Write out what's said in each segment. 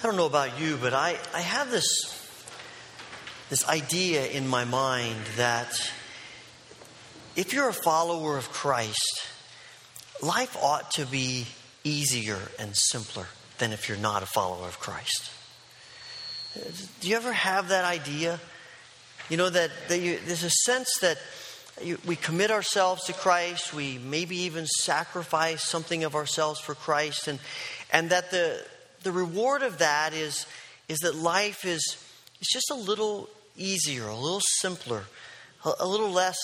I don't know about you, but I, I have this, this idea in my mind that if you're a follower of Christ, life ought to be easier and simpler than if you're not a follower of Christ. Do you ever have that idea? You know, that, that you, there's a sense that you, we commit ourselves to Christ, we maybe even sacrifice something of ourselves for Christ, and, and that the, the reward of that is, is that life is, is just a little easier, a little simpler, a, a little less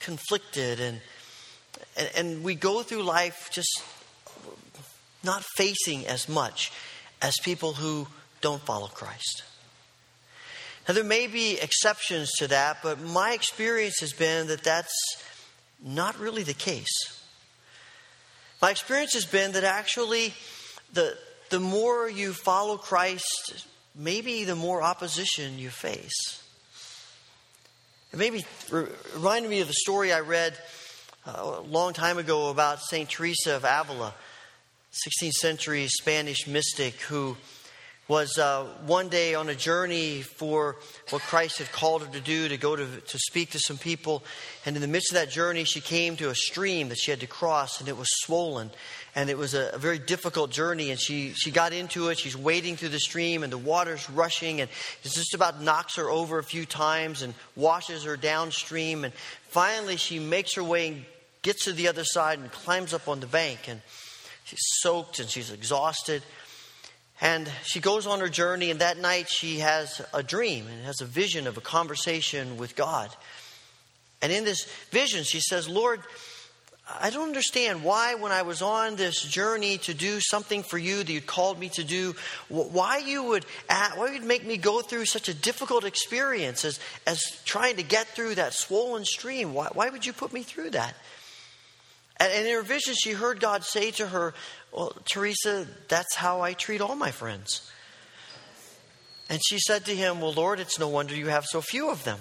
conflicted, and, and, and we go through life just not facing as much as people who don't follow Christ. Now, there may be exceptions to that, but my experience has been that that's not really the case. My experience has been that actually, the, the more you follow Christ, maybe the more opposition you face. It maybe reminded me of the story I read uh, a long time ago about St. Teresa of Avila, 16th century Spanish mystic who was uh, one day on a journey for what Christ had called her to do, to go to, to speak to some people. And in the midst of that journey, she came to a stream that she had to cross, and it was swollen. And it was a, a very difficult journey. And she, she got into it. She's wading through the stream, and the water's rushing, and it just about knocks her over a few times and washes her downstream. And finally, she makes her way and gets to the other side and climbs up on the bank. And she's soaked and she's exhausted. And she goes on her journey, and that night she has a dream and has a vision of a conversation with God. And in this vision, she says, Lord, I don't understand why, when I was on this journey to do something for you that you called me to do, why you would why you'd make me go through such a difficult experience as, as trying to get through that swollen stream. Why, why would you put me through that? And, and in her vision, she heard God say to her, well, Teresa, that's how I treat all my friends. And she said to him, Well, Lord, it's no wonder you have so few of them.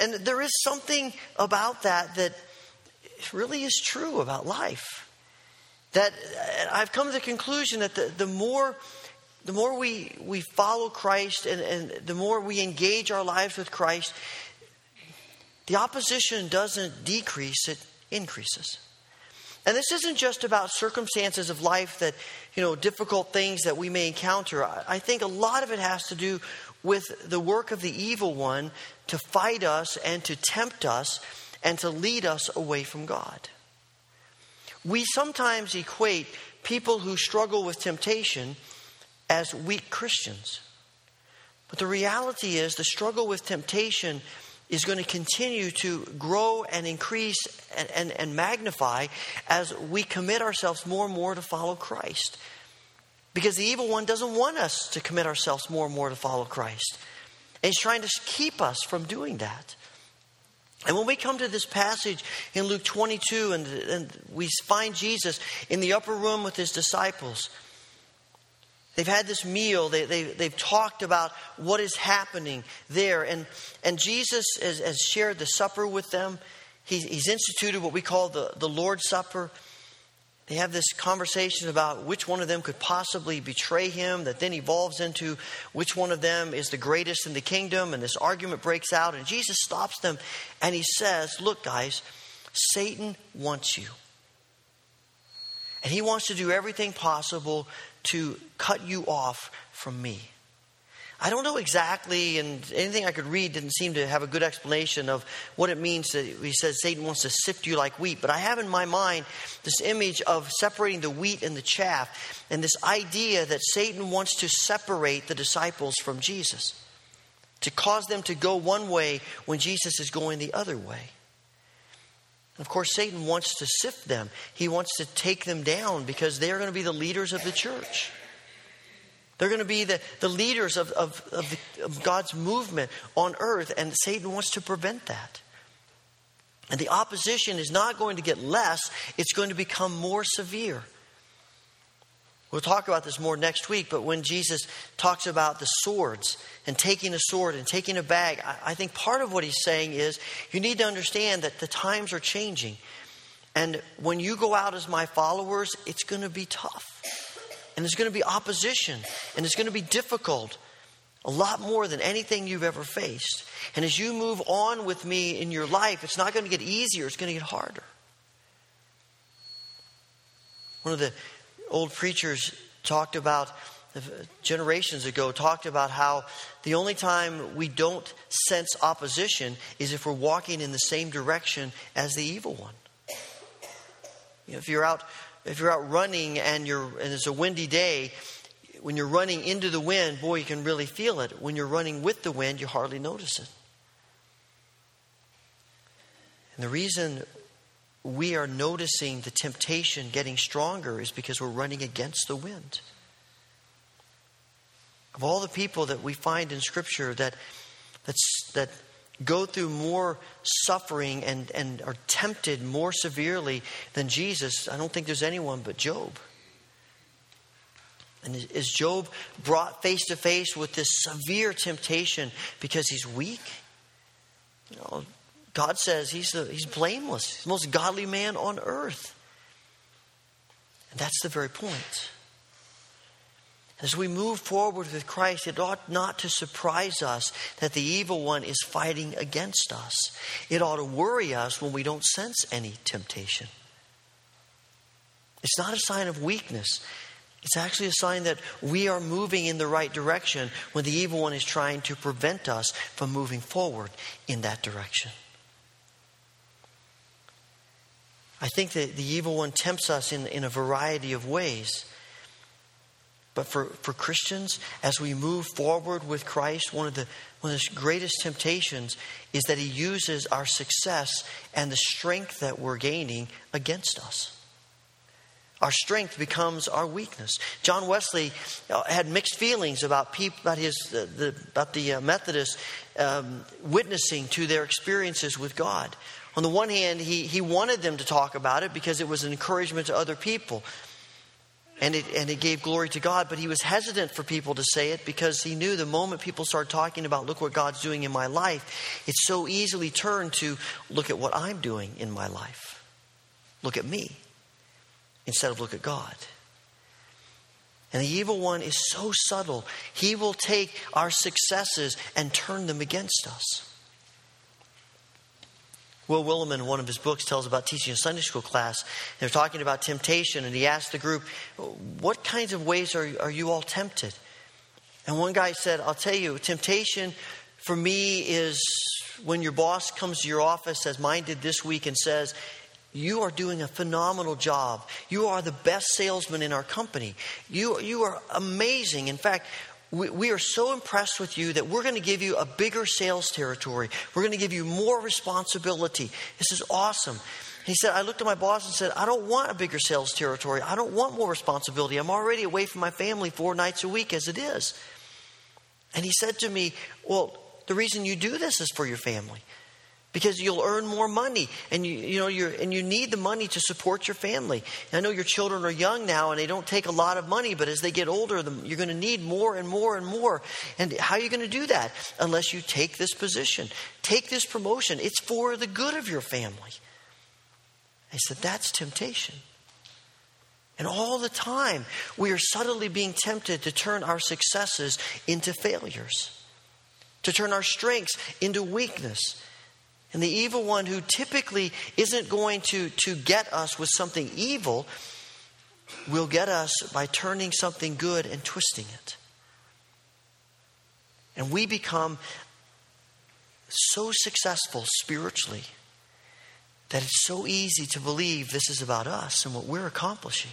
and there is something about that that really is true about life. That I've come to the conclusion that the, the more the more we, we follow Christ and, and the more we engage our lives with Christ, the opposition doesn't decrease, it increases. And this isn't just about circumstances of life that, you know, difficult things that we may encounter. I think a lot of it has to do with the work of the evil one to fight us and to tempt us and to lead us away from God. We sometimes equate people who struggle with temptation as weak Christians. But the reality is, the struggle with temptation is going to continue to grow and increase and, and, and magnify as we commit ourselves more and more to follow Christ. Because the evil one doesn't want us to commit ourselves more and more to follow Christ. And he's trying to keep us from doing that. And when we come to this passage in Luke 22 and, and we find Jesus in the upper room with his disciples, They've had this meal, they, they, they've talked about what is happening there. And, and Jesus has, has shared the supper with them. He's, he's instituted what we call the, the Lord's Supper. They have this conversation about which one of them could possibly betray him, that then evolves into which one of them is the greatest in the kingdom. And this argument breaks out, and Jesus stops them and he says, Look, guys, Satan wants you. And he wants to do everything possible to cut you off from me. I don't know exactly, and anything I could read didn't seem to have a good explanation of what it means that he says Satan wants to sift you like wheat. But I have in my mind this image of separating the wheat and the chaff, and this idea that Satan wants to separate the disciples from Jesus, to cause them to go one way when Jesus is going the other way. Of course, Satan wants to sift them. He wants to take them down because they're going to be the leaders of the church. They're going to be the, the leaders of, of, of, the, of God's movement on earth, and Satan wants to prevent that. And the opposition is not going to get less, it's going to become more severe. We'll talk about this more next week, but when Jesus talks about the swords and taking a sword and taking a bag, I, think part of what he's saying is you need to understand that the times are changing. And when you go out as my followers, it's going to be tough. and there's going to be opposition, and it's going to be difficult. A lot more than anything you've ever faced. And as you move on with me in your life, it's not going to get easier, it's going to get harder. One of the old preachers talked about generations ago talked about how the only time we don't sense opposition is if we're walking in the same direction as the evil one. You know, if you're out if you're out running and you're and it's a windy day, when you're running into the wind, boy, you can really feel it. When you're running with the wind, you hardly notice it. And the reason we are noticing the temptation getting stronger is because we're running against the wind. Of all the people that we find in Scripture that, that's, that go through more suffering and, and are tempted more severely than Jesus, I don't think there's anyone but Job. And is Job brought face to face with this severe temptation because he's weak? You know, God says he's, the, he's blameless, the most godly man on earth. And that's the very point. As we move forward with Christ, it ought not to surprise us that the evil one is fighting against us. It ought to worry us when we don't sense any temptation. It's not a sign of weakness. It's actually a sign that we are moving in the right direction when the evil one is trying to prevent us from moving forward in that direction. I think that the evil one tempts us in, in a variety of ways. But for, for Christians, as we move forward with Christ, one of, the, one of the greatest temptations is that He uses our success and the strength that we're gaining against us. Our strength becomes our weakness. John Wesley uh, had mixed feelings about people, about his, the, about the uh, Methodists um, witnessing to their experiences with God. On the one hand, he, he wanted them to talk about it because it was an encouragement to other people and it, and it gave glory to God, but he was hesitant for people to say it because he knew the moment people start talking about, look what God's doing in my life, it's so easily turned to, look at what I'm doing in my life. Look at me instead of look at God. And the evil one is so subtle, he will take our successes and turn them against us. Will Willimon, in one of his books, tells about teaching a Sunday school class. They're talking about temptation, and he asked the group, What kinds of ways are, are you all tempted? And one guy said, I'll tell you, temptation for me is when your boss comes to your office, as mine did this week, and says, you are doing a phenomenal job. You are the best salesman in our company. You, you are amazing. In fact, we, we are so impressed with you that we're going to give you a bigger sales territory. We're going to give you more responsibility. This is awesome. He said, I looked at my boss and said, I don't want a bigger sales territory. I don't want more responsibility. I'm already away from my family four nights a week as it is. And he said to me, Well, the reason you do this is for your family because you'll earn more money and you, you know you and you need the money to support your family. And i know your children are young now and they don't take a lot of money but as they get older you're going to need more and more and more. And how are you going to do that? Unless you take this position. Take this promotion. It's for the good of your family. I said that's temptation. And all the time we are subtly being tempted to turn our successes into failures to turn our strengths into weakness and the evil one, who typically isn't going to, to get us with something evil, will get us by turning something good and twisting it. And we become so successful spiritually that it's so easy to believe this is about us and what we're accomplishing.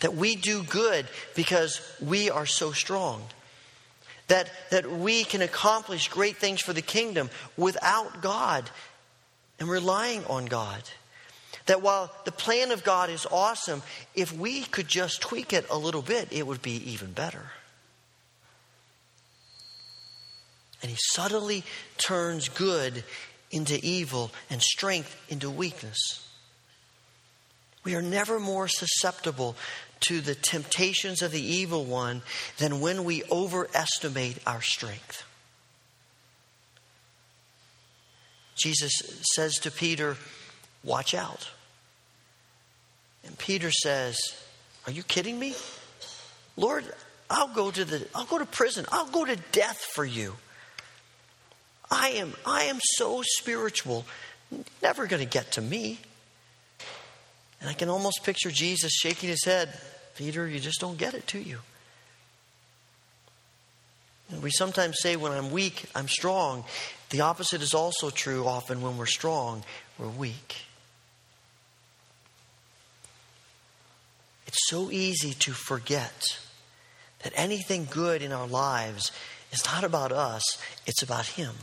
That we do good because we are so strong that, that we can accomplish great things for the kingdom without God and relying on God. That while the plan of God is awesome, if we could just tweak it a little bit, it would be even better. And he subtly turns good into evil and strength into weakness. We are never more susceptible to the temptations of the evil one than when we overestimate our strength. Jesus says to Peter, Watch out. And Peter says, Are you kidding me? Lord, I'll go to the I'll go to prison. I'll go to death for you. I am I am so spiritual. Never going to get to me. And I can almost picture Jesus shaking his head. Peter, you just don't get it, to you? And we sometimes say when I'm weak, I'm strong. The opposite is also true often when we're strong, we're weak. It's so easy to forget that anything good in our lives is not about us, it's about Him.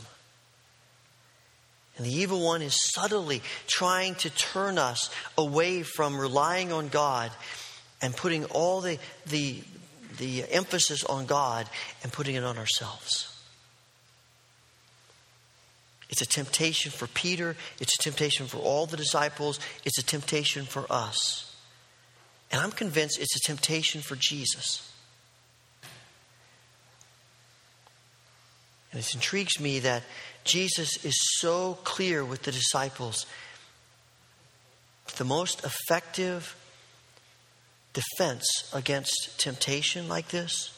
And the evil one is subtly trying to turn us away from relying on God and putting all the, the, the emphasis on God and putting it on ourselves. It's a temptation for Peter, it's a temptation for all the disciples, it's a temptation for us. And I'm convinced it's a temptation for Jesus. And it intrigues me that Jesus is so clear with the disciples. The most effective defense against temptation like this,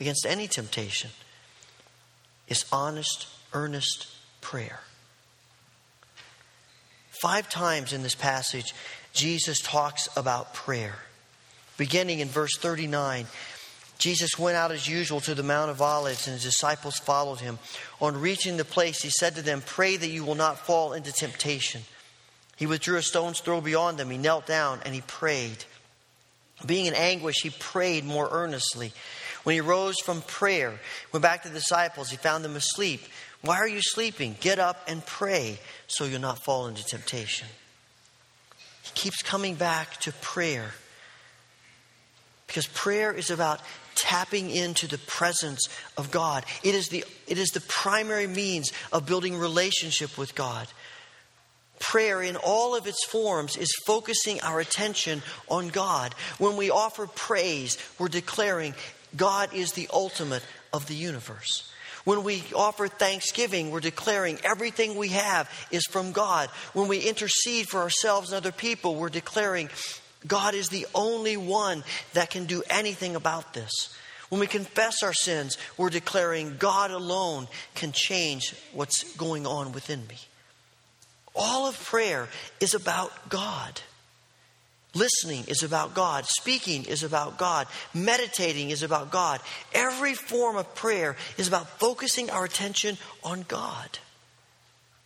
against any temptation, is honest, earnest prayer. Five times in this passage, Jesus talks about prayer. Beginning in verse 39, Jesus went out as usual to the Mount of Olives, and his disciples followed him. On reaching the place, he said to them, Pray that you will not fall into temptation. He withdrew a stone's throw beyond them. He knelt down and he prayed. Being in anguish, he prayed more earnestly. When he rose from prayer, went back to the disciples, he found them asleep. Why are you sleeping? Get up and pray so you'll not fall into temptation. He keeps coming back to prayer because prayer is about tapping into the presence of God. It is the, it is the primary means of building relationship with God. Prayer, in all of its forms, is focusing our attention on God. When we offer praise, we're declaring God is the ultimate of the universe. When we offer thanksgiving, we're declaring everything we have is from God. When we intercede for ourselves and other people, we're declaring God is the only one that can do anything about this. When we confess our sins, we're declaring God alone can change what's going on within me. All of prayer is about God. Listening is about God. Speaking is about God. Meditating is about God. Every form of prayer is about focusing our attention on God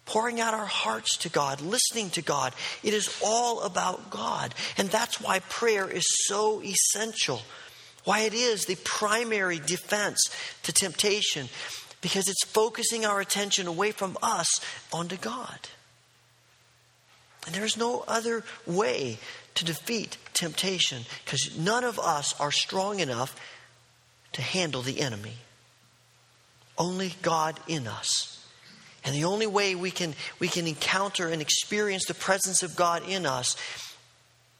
pouring out our hearts to God, listening to God. It is all about God. And that's why prayer is so essential, why it is the primary defense to temptation, because it's focusing our attention away from us onto God. And there's no other way to defeat temptation because none of us are strong enough to handle the enemy. Only God in us. And the only way we can, we can encounter and experience the presence of God in us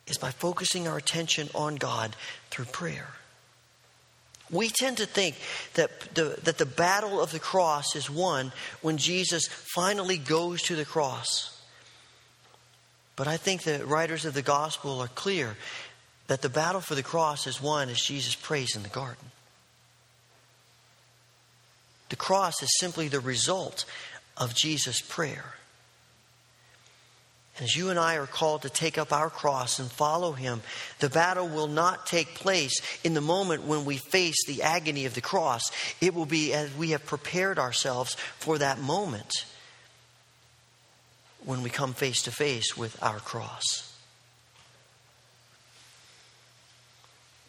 is by focusing our attention on God through prayer. We tend to think that the, that the battle of the cross is won when Jesus finally goes to the cross. But I think the writers of the gospel are clear that the battle for the cross is won as Jesus prays in the garden. The cross is simply the result of Jesus' prayer. As you and I are called to take up our cross and follow Him, the battle will not take place in the moment when we face the agony of the cross. It will be as we have prepared ourselves for that moment when we come face to face with our cross.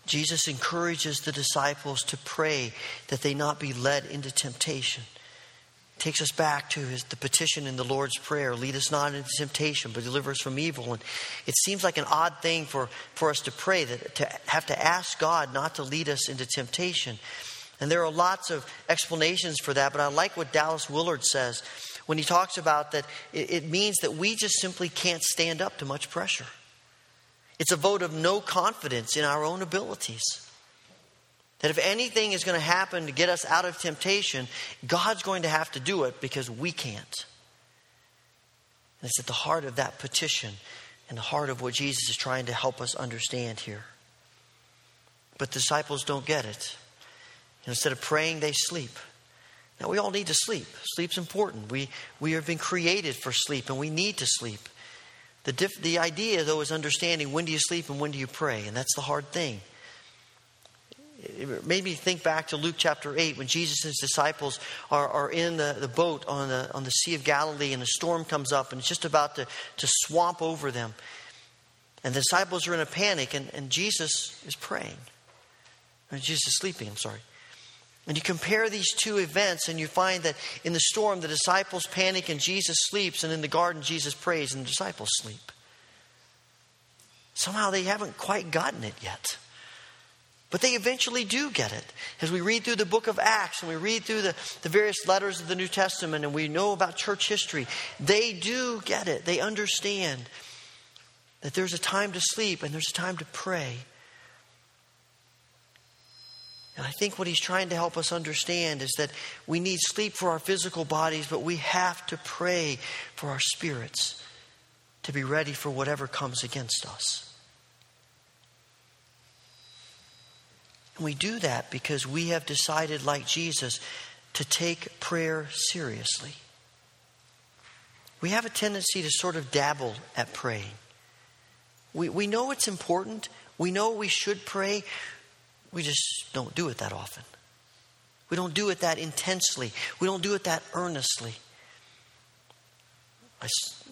Jesus encourages the disciples to pray that they not be led into temptation takes us back to his, the petition in the Lord's Prayer lead us not into temptation, but deliver us from evil. And it seems like an odd thing for, for us to pray, that to have to ask God not to lead us into temptation. And there are lots of explanations for that, but I like what Dallas Willard says when he talks about that it, it means that we just simply can't stand up to much pressure. It's a vote of no confidence in our own abilities. That if anything is going to happen to get us out of temptation, God's going to have to do it because we can't. And it's at the heart of that petition and the heart of what Jesus is trying to help us understand here. But disciples don't get it. instead of praying, they sleep. Now, we all need to sleep. Sleep's important. We, we have been created for sleep, and we need to sleep. The, diff, the idea, though, is understanding when do you sleep and when do you pray, and that's the hard thing. It made me think back to Luke chapter 8 when Jesus and his disciples are, are in the, the boat on the, on the Sea of Galilee, and a storm comes up, and it's just about to, to swamp over them. And the disciples are in a panic, and, and Jesus is praying. And Jesus is sleeping, I'm sorry. And you compare these two events, and you find that in the storm, the disciples panic and Jesus sleeps, and in the garden, Jesus prays and the disciples sleep. Somehow they haven't quite gotten it yet. But they eventually do get it. As we read through the book of Acts and we read through the, the various letters of the New Testament and we know about church history, they do get it. They understand that there's a time to sleep and there's a time to pray. And I think what he's trying to help us understand is that we need sleep for our physical bodies, but we have to pray for our spirits to be ready for whatever comes against us. And we do that because we have decided, like Jesus, to take prayer seriously. We have a tendency to sort of dabble at praying. We, we know it's important. We know we should pray. We just don't do it that often. We don't do it that intensely. We don't do it that earnestly. I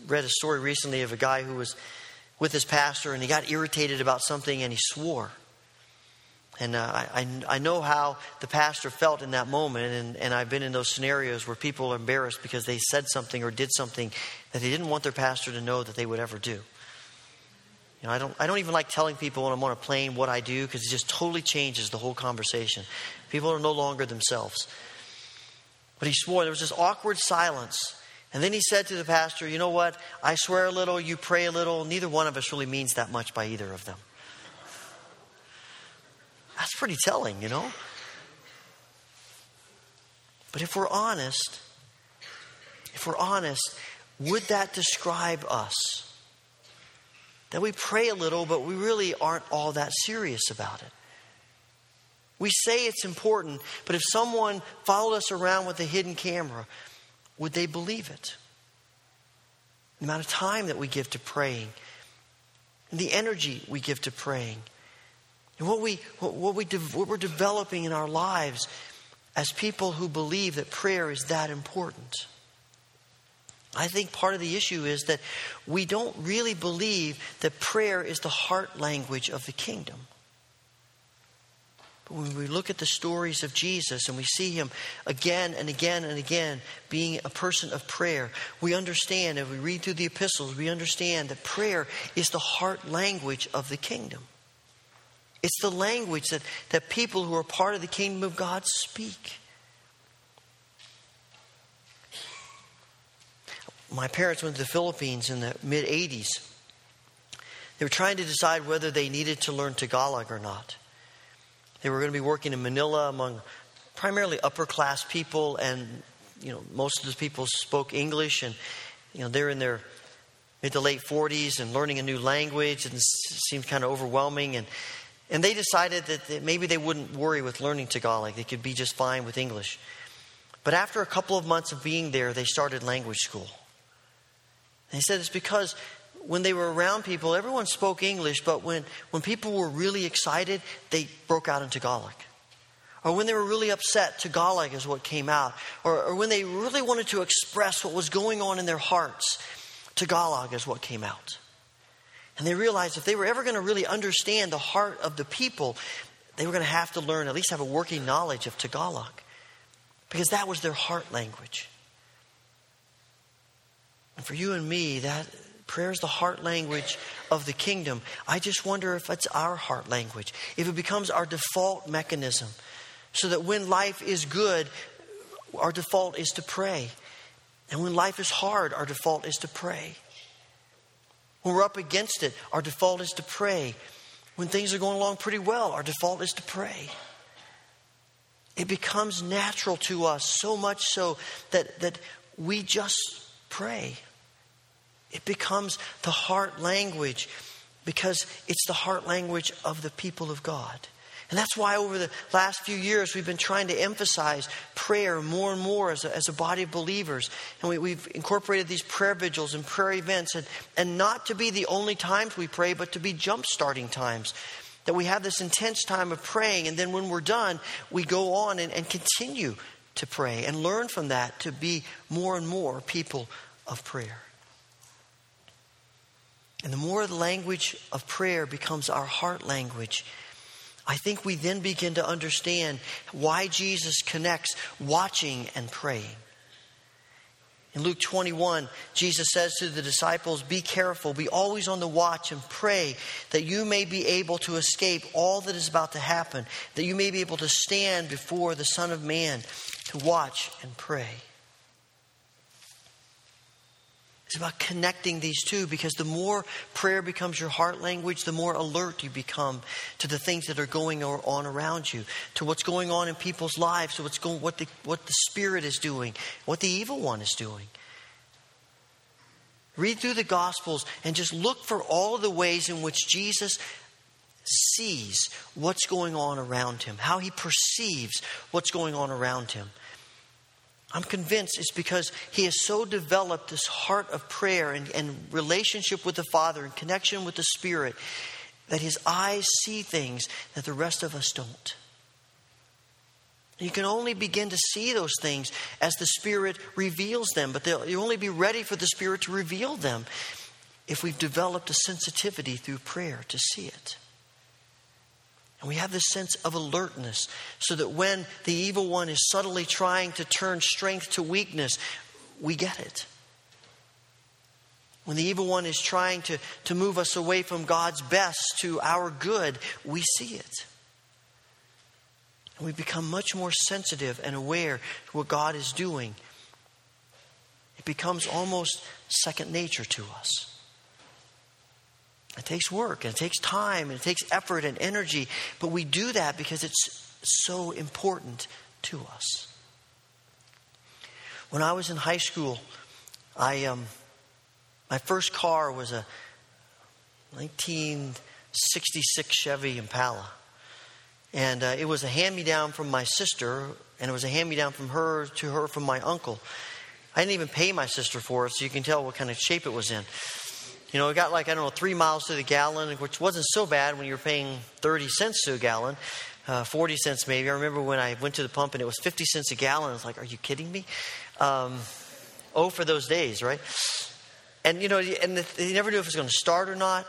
read a story recently of a guy who was with his pastor and he got irritated about something and he swore. And uh, I, I know how the pastor felt in that moment, and, and I've been in those scenarios where people are embarrassed because they said something or did something that they didn't want their pastor to know that they would ever do. You know, I don't, I don't even like telling people when I'm on a plane what I do because it just totally changes the whole conversation. People are no longer themselves. But he swore, there was this awkward silence. And then he said to the pastor, You know what? I swear a little, you pray a little. Neither one of us really means that much by either of them. That's pretty telling, you know? But if we're honest, if we're honest, would that describe us? that we pray a little, but we really aren't all that serious about it. We say it's important, but if someone followed us around with a hidden camera, would they believe it? The amount of time that we give to praying, and the energy we give to praying, and what, we, what, we, what we're developing in our lives as people who believe that prayer is that important. I think part of the issue is that we don't really believe that prayer is the heart language of the kingdom. But when we look at the stories of Jesus and we see him again and again and again being a person of prayer, we understand, if we read through the epistles, we understand that prayer is the heart language of the kingdom. It's the language that, that people who are part of the kingdom of God speak. my parents went to the Philippines in the mid 80s. They were trying to decide whether they needed to learn Tagalog or not. They were going to be working in Manila among primarily upper class people, and you know most of the people spoke English, and you know they're in their mid to late 40s and learning a new language, and it seemed kind of overwhelming. And and they decided that maybe they wouldn't worry with learning Tagalog; they could be just fine with English. But after a couple of months of being there, they started language school. He said it's because when they were around people, everyone spoke English, but when, when people were really excited, they broke out in Tagalog. Or when they were really upset, Tagalog is what came out. Or, or when they really wanted to express what was going on in their hearts, Tagalog is what came out. And they realized if they were ever going to really understand the heart of the people, they were going to have to learn, at least have a working knowledge of Tagalog. Because that was their heart language. And for you and me, that prayer is the heart language of the kingdom. I just wonder if it's our heart language, if it becomes our default mechanism, so that when life is good, our default is to pray. And when life is hard, our default is to pray. When we're up against it, our default is to pray. When things are going along pretty well, our default is to pray. It becomes natural to us, so much so that, that we just pray. It becomes the heart language because it's the heart language of the people of God. And that's why over the last few years we've been trying to emphasize prayer more and more as a, as a body of believers. And we, have incorporated these prayer vigils and prayer events, and, and not to be the only times we pray, but to be jump starting times. That we have this intense time of praying, and then when we're done, we go on and, and continue to pray and learn from that to be more and more people of prayer. And the more the language of prayer becomes our heart language, I think we then begin to understand why Jesus connects watching and praying. In Luke 21, Jesus says to the disciples, Be careful, be always on the watch, and pray that you may be able to escape all that is about to happen, that you may be able to stand before the Son of Man to watch and pray. It's about connecting these two because the more prayer becomes your heart language, the more alert you become to the things that are going on around you, to what's going on in people's lives, to what's going, what the, what the Spirit is doing, what the evil one is doing. Read through the Gospels and just look for all the ways in which Jesus sees what's going on around him, how he perceives what's going on around him. I'm convinced it's because he has so developed this heart of prayer and, and relationship with the Father and connection with the Spirit that his eyes see things that the rest of us don't. You can only begin to see those things as the Spirit reveals them, but you'll only be ready for the Spirit to reveal them if we've developed a sensitivity through prayer to see it. And we have this sense of alertness so that when the evil one is subtly trying to turn strength to weakness, we get it. When the evil one is trying to, to move us away from God's best to our good, we see it. And we become much more sensitive and aware to what God is doing. It becomes almost second nature to us. It takes work and it takes time and it takes effort and energy, but we do that because it's so important to us. When I was in high school, I um, my first car was a 1966 Chevy Impala, and uh, it was a hand me down from my sister, and it was a hand me down from her to her from my uncle. I didn't even pay my sister for it, so you can tell what kind of shape it was in. You know, it got like, I don't know, three miles to the gallon, which wasn't so bad when you were paying 30 cents to a gallon, uh, 40 cents maybe. I remember when I went to the pump and it was 50 cents a gallon. I was like, are you kidding me? Um, oh, for those days, right? And, you know, and you never knew if it was going to start or not.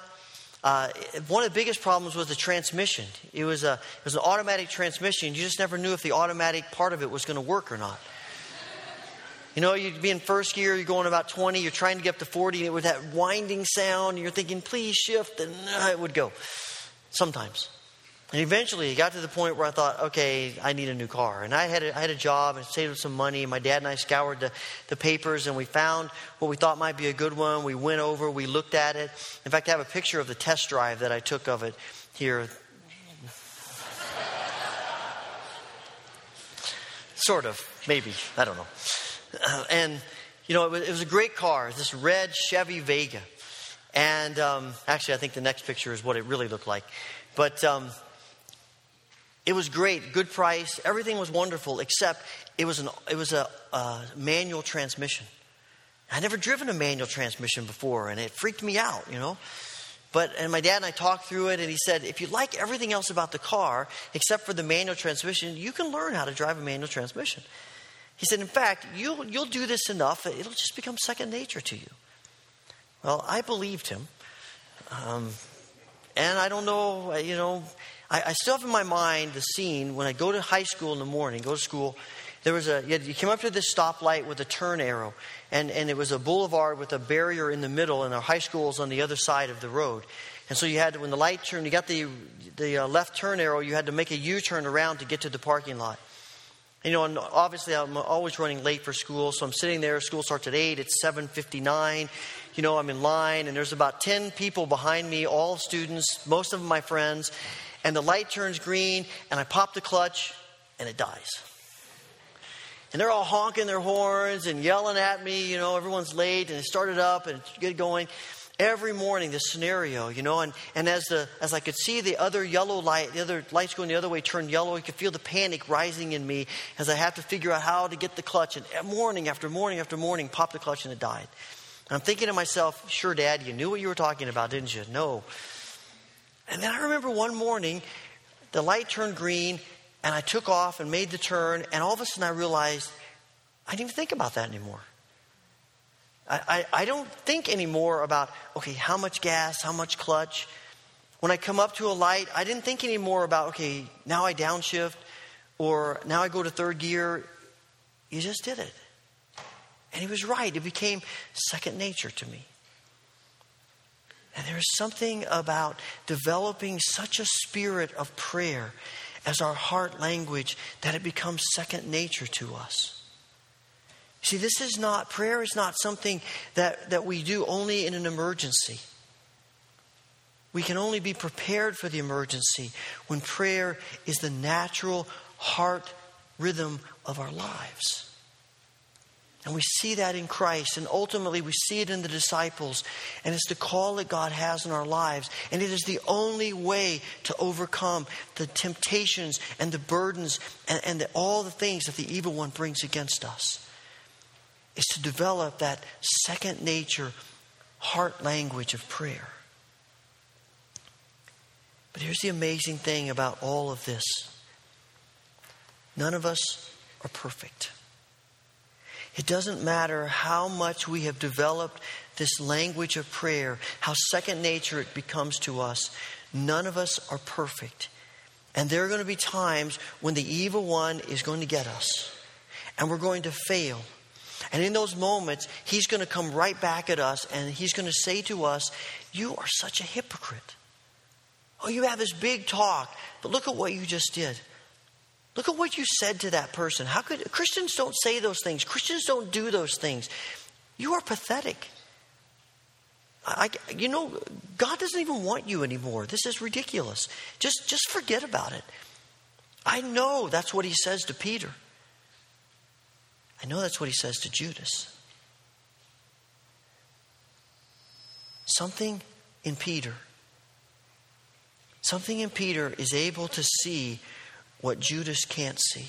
Uh, one of the biggest problems was the transmission. It was, a, it was an automatic transmission. You just never knew if the automatic part of it was going to work or not. You know, you'd be in first gear, you're going about 20, you're trying to get up to 40, and it was that winding sound, and you're thinking, please shift, and uh, it would go. Sometimes. And eventually, it got to the point where I thought, okay, I need a new car. And I had a, I had a job and saved some money. My dad and I scoured the, the papers and we found what we thought might be a good one. We went over, we looked at it. In fact, I have a picture of the test drive that I took of it here. sort of, maybe. I don't know. And, you know, it was, it was, a great car, this red Chevy Vega. And um, actually, I think the next picture is what it really looked like. But um, it was great, good price, everything was wonderful, except it was, an, it was a, a manual transmission. I'd never driven a manual transmission before, and it freaked me out, you know. But and my dad and I talked through it, and he said, if you like everything else about the car except for the manual transmission, you can learn how to drive a manual transmission. He said, In fact, you'll, you'll do this enough it'll just become second nature to you. Well, I believed him. Um, and I don't know, you know, I, I, still have in my mind the scene when I go to high school in the morning, go to school. There was a, you, came up to this stoplight with a turn arrow, and, and it was a boulevard with a barrier in the middle, and our high school was on the other side of the road. And so you had to, when the light turned, you got the, the uh, left turn arrow, you had to make a U turn around to get to the parking lot. You know, and obviously I'm always running late for school, so I'm sitting there. School starts at eight. It's seven fifty-nine. You know, I'm in line, and there's about ten people behind me, all students, most of them my friends. And the light turns green, and I pop the clutch, and it dies. And they're all honking their horns and yelling at me. You know, everyone's late, and it started up and it's get going. Every morning this scenario, you know, and, and as the as I could see the other yellow light, the other lights going the other way turn yellow, I could feel the panic rising in me as I have to figure out how to get the clutch. And morning after morning after morning, pop the clutch and it died. And I'm thinking to myself, sure, Dad, you knew what you were talking about, didn't you? No. And then I remember one morning, the light turned green, and I took off and made the turn, and all of a sudden I realized I didn't even think about that anymore. I, I, I don't think anymore about, okay, how much gas, how much clutch. When I come up to a light, I didn't think anymore about, okay, now I downshift or now I go to third gear. You just did it. And he was right. It became second nature to me. And there's something about developing such a spirit of prayer as our heart language that it becomes second nature to us. See, this is not, prayer is not something that, that we do only in an emergency. We can only be prepared for the emergency when prayer is the natural heart rhythm of our lives. And we see that in Christ, and ultimately we see it in the disciples. And it's the call that God has in our lives. And it is the only way to overcome the temptations and the burdens and, and the, all the things that the evil one brings against us is to develop that second nature heart language of prayer. But here's the amazing thing about all of this none of us are perfect. It doesn't matter how much we have developed this language of prayer, how second nature it becomes to us. None of us are perfect. And there are going to be times when the evil one is going to get us, and we're going to fail. And in those moments, he's going to come right back at us and he's going to say to us, You are such a hypocrite. Oh, you have this big talk, but look at what you just did. Look at what you said to that person. How could Christians don't say those things? Christians don't do those things. You are pathetic. I, you know, God doesn't even want you anymore. This is ridiculous. Just, just forget about it. I know that's what he says to Peter. I know that's what he says to Judas. Something in Peter, something in Peter is able to see what Judas can't see.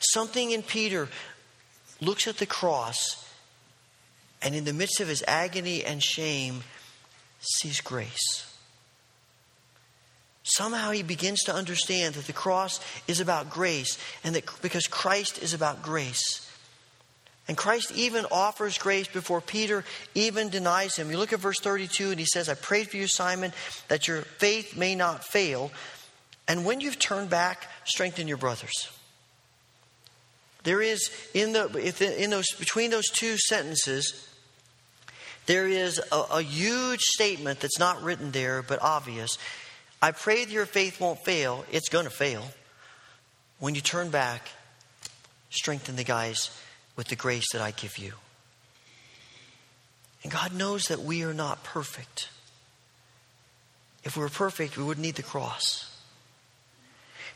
Something in Peter looks at the cross and, in the midst of his agony and shame, sees grace. Somehow he begins to understand that the cross is about grace and that because Christ is about grace. And Christ even offers grace before Peter even denies him. You look at verse 32 and he says, I prayed for you, Simon, that your faith may not fail. And when you've turned back, strengthen your brothers. There is in the in those between those two sentences, there is a, a huge statement that's not written there but obvious. I pray that your faith won't fail. It's going to fail. When you turn back, strengthen the guys with the grace that I give you. And God knows that we are not perfect. If we were perfect, we wouldn't need the cross.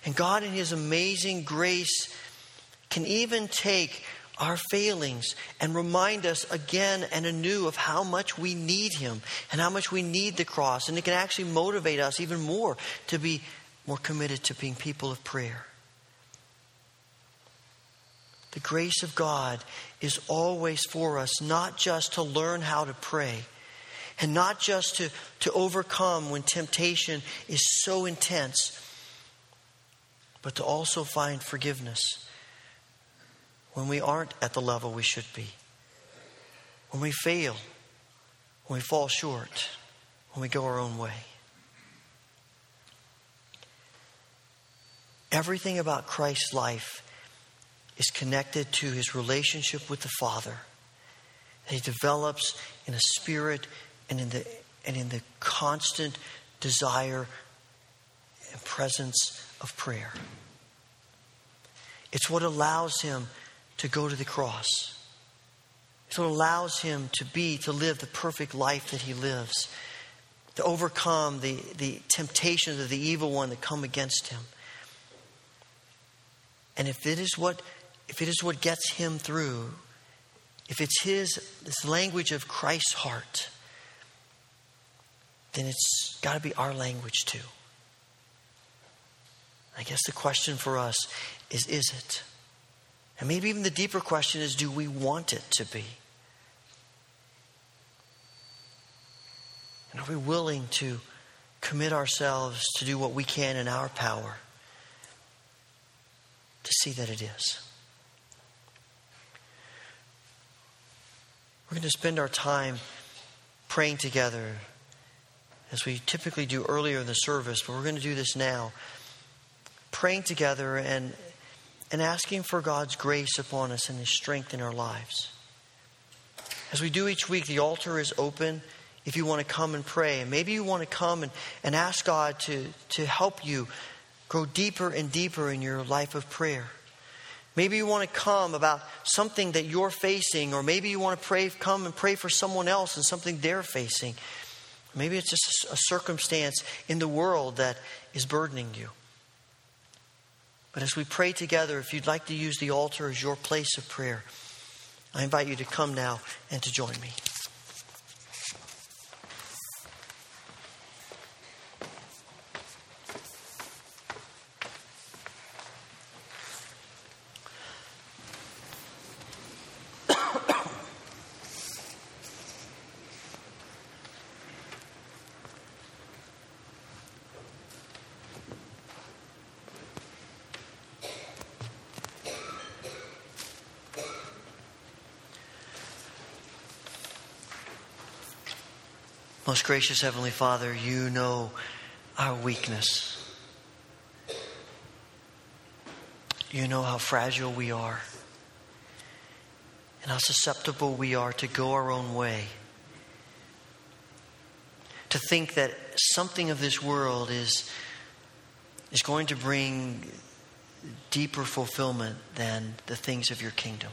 And God, in His amazing grace, can even take our failings and remind us again and anew of how much we need Him and how much we need the cross. And it can actually motivate us even more to be more committed to being people of prayer. The grace of God is always for us, not just to learn how to pray and not just to, to overcome when temptation is so intense, but to also find forgiveness when we aren't at the level we should be, when we fail, when we fall short, when we go our own way. Everything about Christ's life is connected to his relationship with the Father. He develops in a spirit and in the, and in the constant desire and presence of prayer. It's what allows him to go to the cross. It's what allows him to be, to live the perfect life that he lives, to overcome the, the temptations of the evil one that come against him. And if it is what if it is what gets him through, if it's his this language of Christ's heart, then it's got to be our language too. I guess the question for us is is it? And maybe even the deeper question is do we want it to be? And are we willing to commit ourselves to do what we can in our power to see that it is? We're going to spend our time praying together as we typically do earlier in the service, but we're going to do this now. Praying together and, and asking for God's grace upon us and His strength in our lives. As we do each week, the altar is open if you want to come and pray. And maybe you want to come and, and ask God to, to help you grow deeper and deeper in your life of prayer. Maybe you want to come about something that you're facing, or maybe you want to pray, come and pray for someone else and something they're facing. Maybe it's just a circumstance in the world that is burdening you. But as we pray together, if you'd like to use the altar as your place of prayer, I invite you to come now and to join me. Most gracious Heavenly Father, you know our weakness. You know how fragile we are and how susceptible we are to go our own way. To think that something of this world is, is going to bring deeper fulfillment than the things of your kingdom.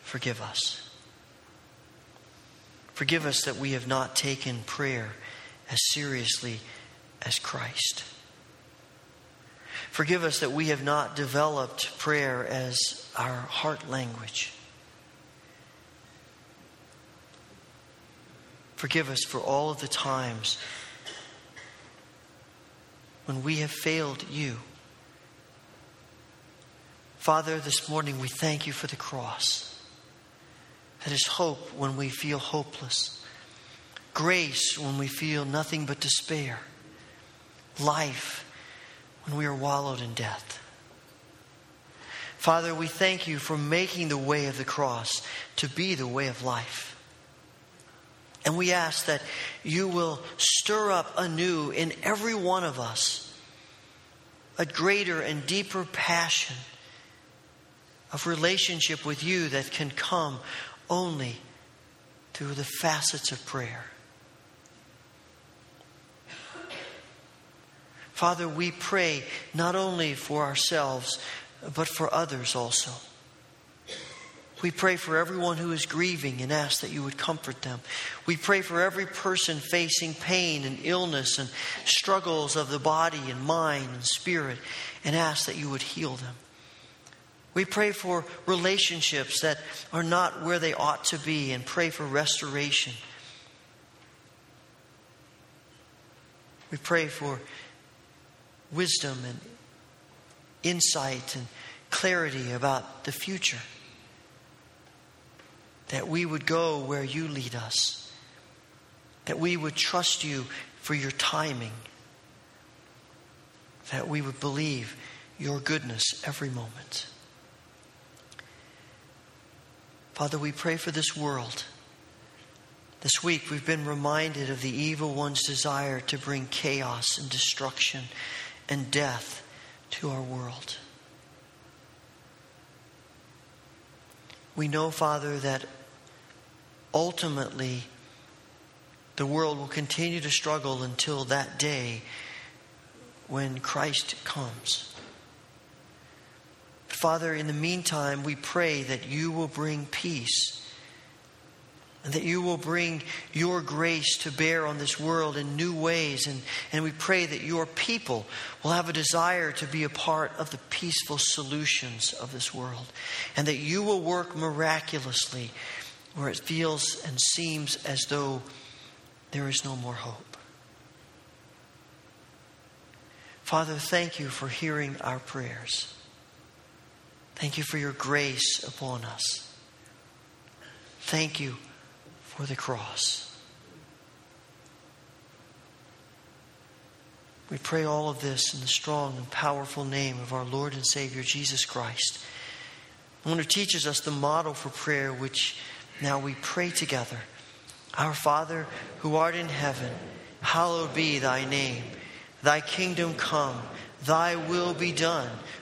Forgive us. Forgive us that we have not taken prayer as seriously as Christ. Forgive us that we have not developed prayer as our heart language. Forgive us for all of the times when we have failed you. Father, this morning we thank you for the cross. That is hope when we feel hopeless, grace when we feel nothing but despair, life when we are wallowed in death. Father, we thank you for making the way of the cross to be the way of life. And we ask that you will stir up anew in every one of us a greater and deeper passion of relationship with you that can come only through the facets of prayer. Father, we pray not only for ourselves, but for others also. We pray for everyone who is grieving and ask that you would comfort them. We pray for every person facing pain and illness and struggles of the body and mind and spirit and ask that you would heal them. We pray for relationships that are not where they ought to be and pray for restoration. We pray for wisdom and insight and clarity about the future. That we would go where you lead us. That we would trust you for your timing. That we would believe your goodness every moment. Father, we pray for this world. This week, we've been reminded of the evil one's desire to bring chaos and destruction and death to our world. We know, Father, that ultimately the world will continue to struggle until that day when Christ comes. Father, in the meantime, we pray that you will bring peace and that you will bring your grace to bear on this world in new ways. And, and we pray that your people will have a desire to be a part of the peaceful solutions of this world and that you will work miraculously where it feels and seems as though there is no more hope. Father, thank you for hearing our prayers. Thank you for your grace upon us. Thank you for the cross. We pray all of this in the strong and powerful name of our Lord and Savior Jesus Christ, one who teaches us the model for prayer, which now we pray together. Our Father, who art in heaven, hallowed be thy name. Thy kingdom come, thy will be done